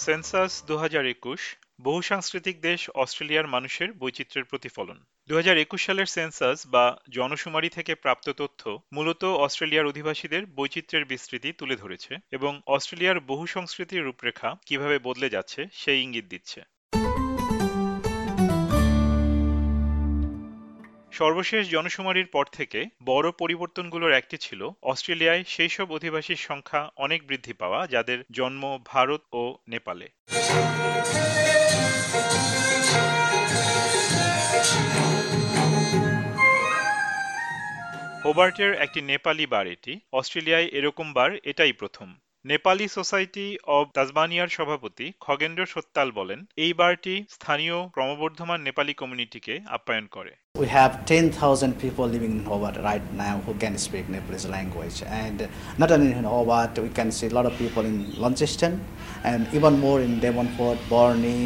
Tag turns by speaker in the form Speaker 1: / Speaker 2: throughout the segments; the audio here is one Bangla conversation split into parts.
Speaker 1: সেন্সাস দু হাজার একুশ, বহুসাংস্কৃতিক দেশ অস্ট্রেলিয়ার মানুষের বৈচিত্র্যের প্রতিফলন। দুহাজার একুশ সালের সেন্সাস বা জনশুমারি থেকে প্রাপ্ত তথ্য মূলত অস্ট্রেলিয়ার অধিবাসীদের বৈচিত্র্যের বিস্তৃতি তুলে ধরেছে এবং অস্ট্রেলিয়ার বহু সংস্কৃতির রূপরেখা কীভাবে বদলে যাচ্ছে সেই ইঙ্গিত দিচ্ছে। সর্বশেষ জনশুমারির পর থেকে বড় পরিবর্তনগুলোর একটি ছিল অস্ট্রেলিয়ায় সেই সব অধিবাসীর সংখ্যা অনেক বৃদ্ধি পাওয়া যাদের জন্ম ভারত ও নেপালে। হোবার্টের একটি নেপালি বার এটি। অস্ট্রেলিয়ায় এরকম বার এটাই প্রথম। নেপালি সোসাইটি অব তাজমানিয়ার সভাপতি খগেন্দ্র সত্তাল বলেন এই বারটি স্থানীয় ক্রমবর্ধমান নেপালি কমিউনিটিকে আপ্যায়ন করে
Speaker 2: We have 10,000 people living in Hobart right now who can speak Nepalese language. And not only in Hobart, we can see a lot of people in Launceston and even more in Devonport, Borneo,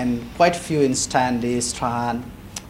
Speaker 2: and quite few in Stanley, Strand.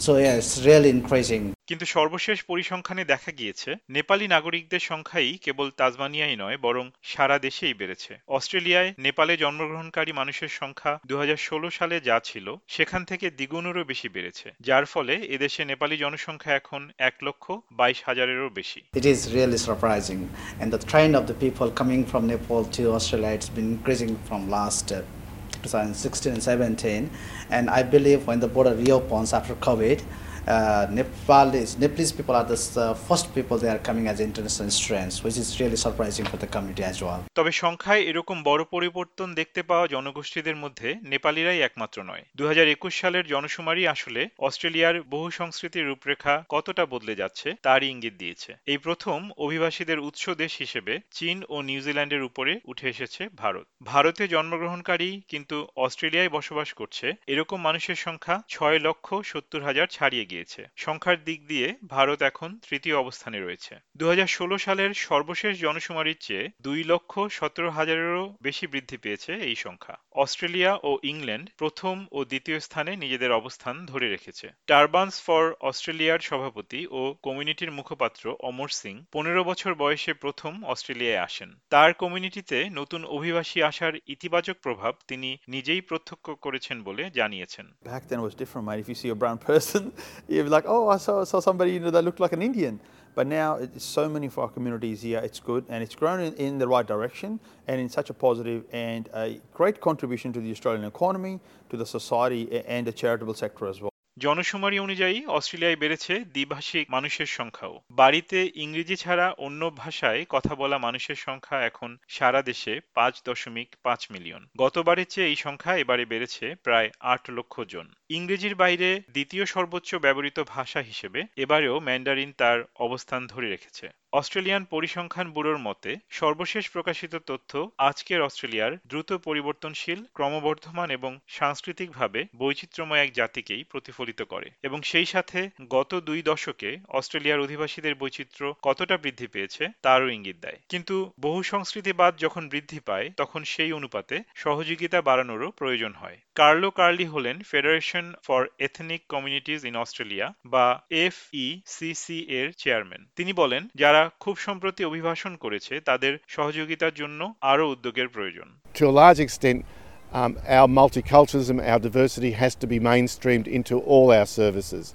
Speaker 2: So yeah, it's really increasing.
Speaker 1: কিন্তু সর্বশেষ পরিসংখ্যানে দেখা গিয়েছে নেপালি নাগরিকদের সংখ্যাই কেবল তাজমানিয়াই নয় বরং সারা দেশেই বেড়েছে অস্ট্রেলিয়ায় নেপালে জন্মগ্রহণকারী মানুষের সংখ্যা দুহাজার ষোলো সালে যা ছিল সেখান থেকে দ্বিগুণেরও বেশি বেড়েছে যার ফলে এদেশে নেপালি জনসংখ্যা এখন এক লক্ষ বাইশ হাজারেরও বেশি
Speaker 2: It is really surprising, and the trend of the people coming from Nepal to Australia it's been increasing from last. Uh, 2016 and 17 and I believe when the border reopens after COVID uh, Nepalese, Nepalese people are the uh, first people they are coming as international students, which is really surprising for the community as well.
Speaker 1: তবে সংখ্যায় এরকম বড় পরিবর্তন দেখতে পাওয়া জনগোষ্ঠীদের মধ্যে নেপালিরাই একমাত্র নয়। দু সালের জনশুমারি আসলে অস্ট্রেলিয়ার বহু সংস্কৃতির রূপরেখা কতটা বদলে যাচ্ছে তারই ইঙ্গিত দিয়েছে। এই প্রথম অভিবাসীদের উৎস দেশ হিসেবে চীন ও নিউজিল্যান্ডের উপরে উঠে এসেছে ভারত। ভারতে জন্মগ্রহণকারী কিন্তু অস্ট্রেলিয়ায় বসবাস করছে এরকম মানুষের সংখ্যা ছয় লক্ষ সত্তর হাজার ছাড়িয়ে গিয়েছে। সংখ্যার দিক দিয়ে ভারত এখন তৃতীয় অবস্থানে রয়েছে। দু হাজার ষোলো সালের সর্বশেষ জনশুমারির চেয়ে দুই লক্ষ সতেরো হাজারেরও বেশি বৃদ্ধি পেয়েছে এই সংখ্যা। অস্ট্রেলিয়া ও ইংল্যান্ড প্রথম ও দ্বিতীয় স্থানে নিজেদের অবস্থান ধরে রেখেছে। টারবান্স ফর অস্ট্রেলিয়ার সভাপতি ও কমিউনিটির মুখপাত্র অমর সিং পনেরো বছর বয়সে প্রথম অস্ট্রেলিয়ায় আসেন। তার কমিউনিটিতে নতুন অভিবাসী আসার ইতিবাচক প্রভাব তিনি নিজেই প্রত্যক্ষ করেছেন বলে জানিয়েছেন।
Speaker 3: You'd be like, oh, I saw, saw somebody you know, that looked like an Indian. But now it's so many for our communities here. It's good and it's grown in, in the right direction and in such a positive and a great contribution to the Australian economy, to the society and the charitable sector as well.
Speaker 1: জনশুমারি অনুযায়ী অস্ট্রেলিয়ায় বেড়েছে দ্বিভাষিক মানুষের সংখ্যাও। বাড়িতে ইংরেজি ছাড়া অন্য ভাষায় কথা বলা মানুষের সংখ্যা এখন সারা দেশে পাঁচ দশমিক পাঁচ মিলিয়ন। গতবারের চেয়ে এই সংখ্যা এবারে বেড়েছে প্রায় আট লক্ষ জন। ইংরেজির বাইরে দ্বিতীয় সর্বোচ্চ ব্যবহৃত ভাষা হিসেবে এবারেও ম্যান্ডারিন তার অবস্থান ধরে রেখেছে। অস্ট্রেলিয়ান পরিসংখ্যান ব্যুরোর মতে, সর্বশেষ প্রকাশিত তথ্য আজকের অস্ট্রেলিয়ার দ্রুত পরিবর্তনশীল, ক্রমবর্ধমান এবং সাংস্কৃতিকভাবে বৈচিত্র্যময় এক জাতিকেই প্রতিফলিত করে এবং সেই সাথে গত দুই দশকে অস্ট্রেলিয়ার অধিবাসীদের বৈচিত্র্য কতটা বৃদ্ধি পেয়েছে তারও ইঙ্গিত দেয়। কিন্তু বহু সংস্কৃতিবাদ যখন বৃদ্ধি পায়, তখন সেই অনুপাতে সহযোগিতা বাড়ানোরও প্রয়োজন হয়। কার্লো কার্লি হলেন federation for ethnic communities in Australia বা এফ ইসিসি এর চেয়ারম্যান। তিনি বলেন, যারা খুব সম্প্রতি অভিভাষণ করেছে তাদের সহযোগিতার জন্য আরও উদ্যোগের প্রয়োজন
Speaker 4: To a large extent, um, our multiculturalism, our diversity has to be mainstreamed into all our services.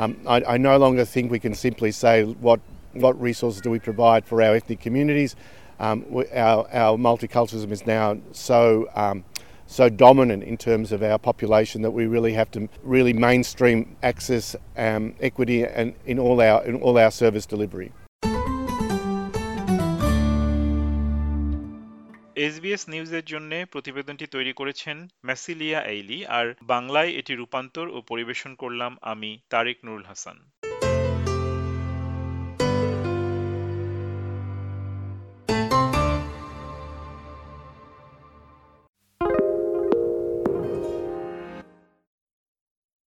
Speaker 4: Um, I, I no longer think we can simply say what what resources do we provide for our ethnic communities. Um, our, our multiculturalism is now so um, so dominant in terms of our population that we really have to really mainstream access, um, equity, and in all our in all our service delivery.
Speaker 1: SBS নিউজের জন্য প্রতিবেদনটি তৈরি করেছেন মেসিলিয়া এইলি, আর বাংলায় এটি রূপান্তর ও পরিবেশন করলাম আমি তারেক নুরুল হাসান।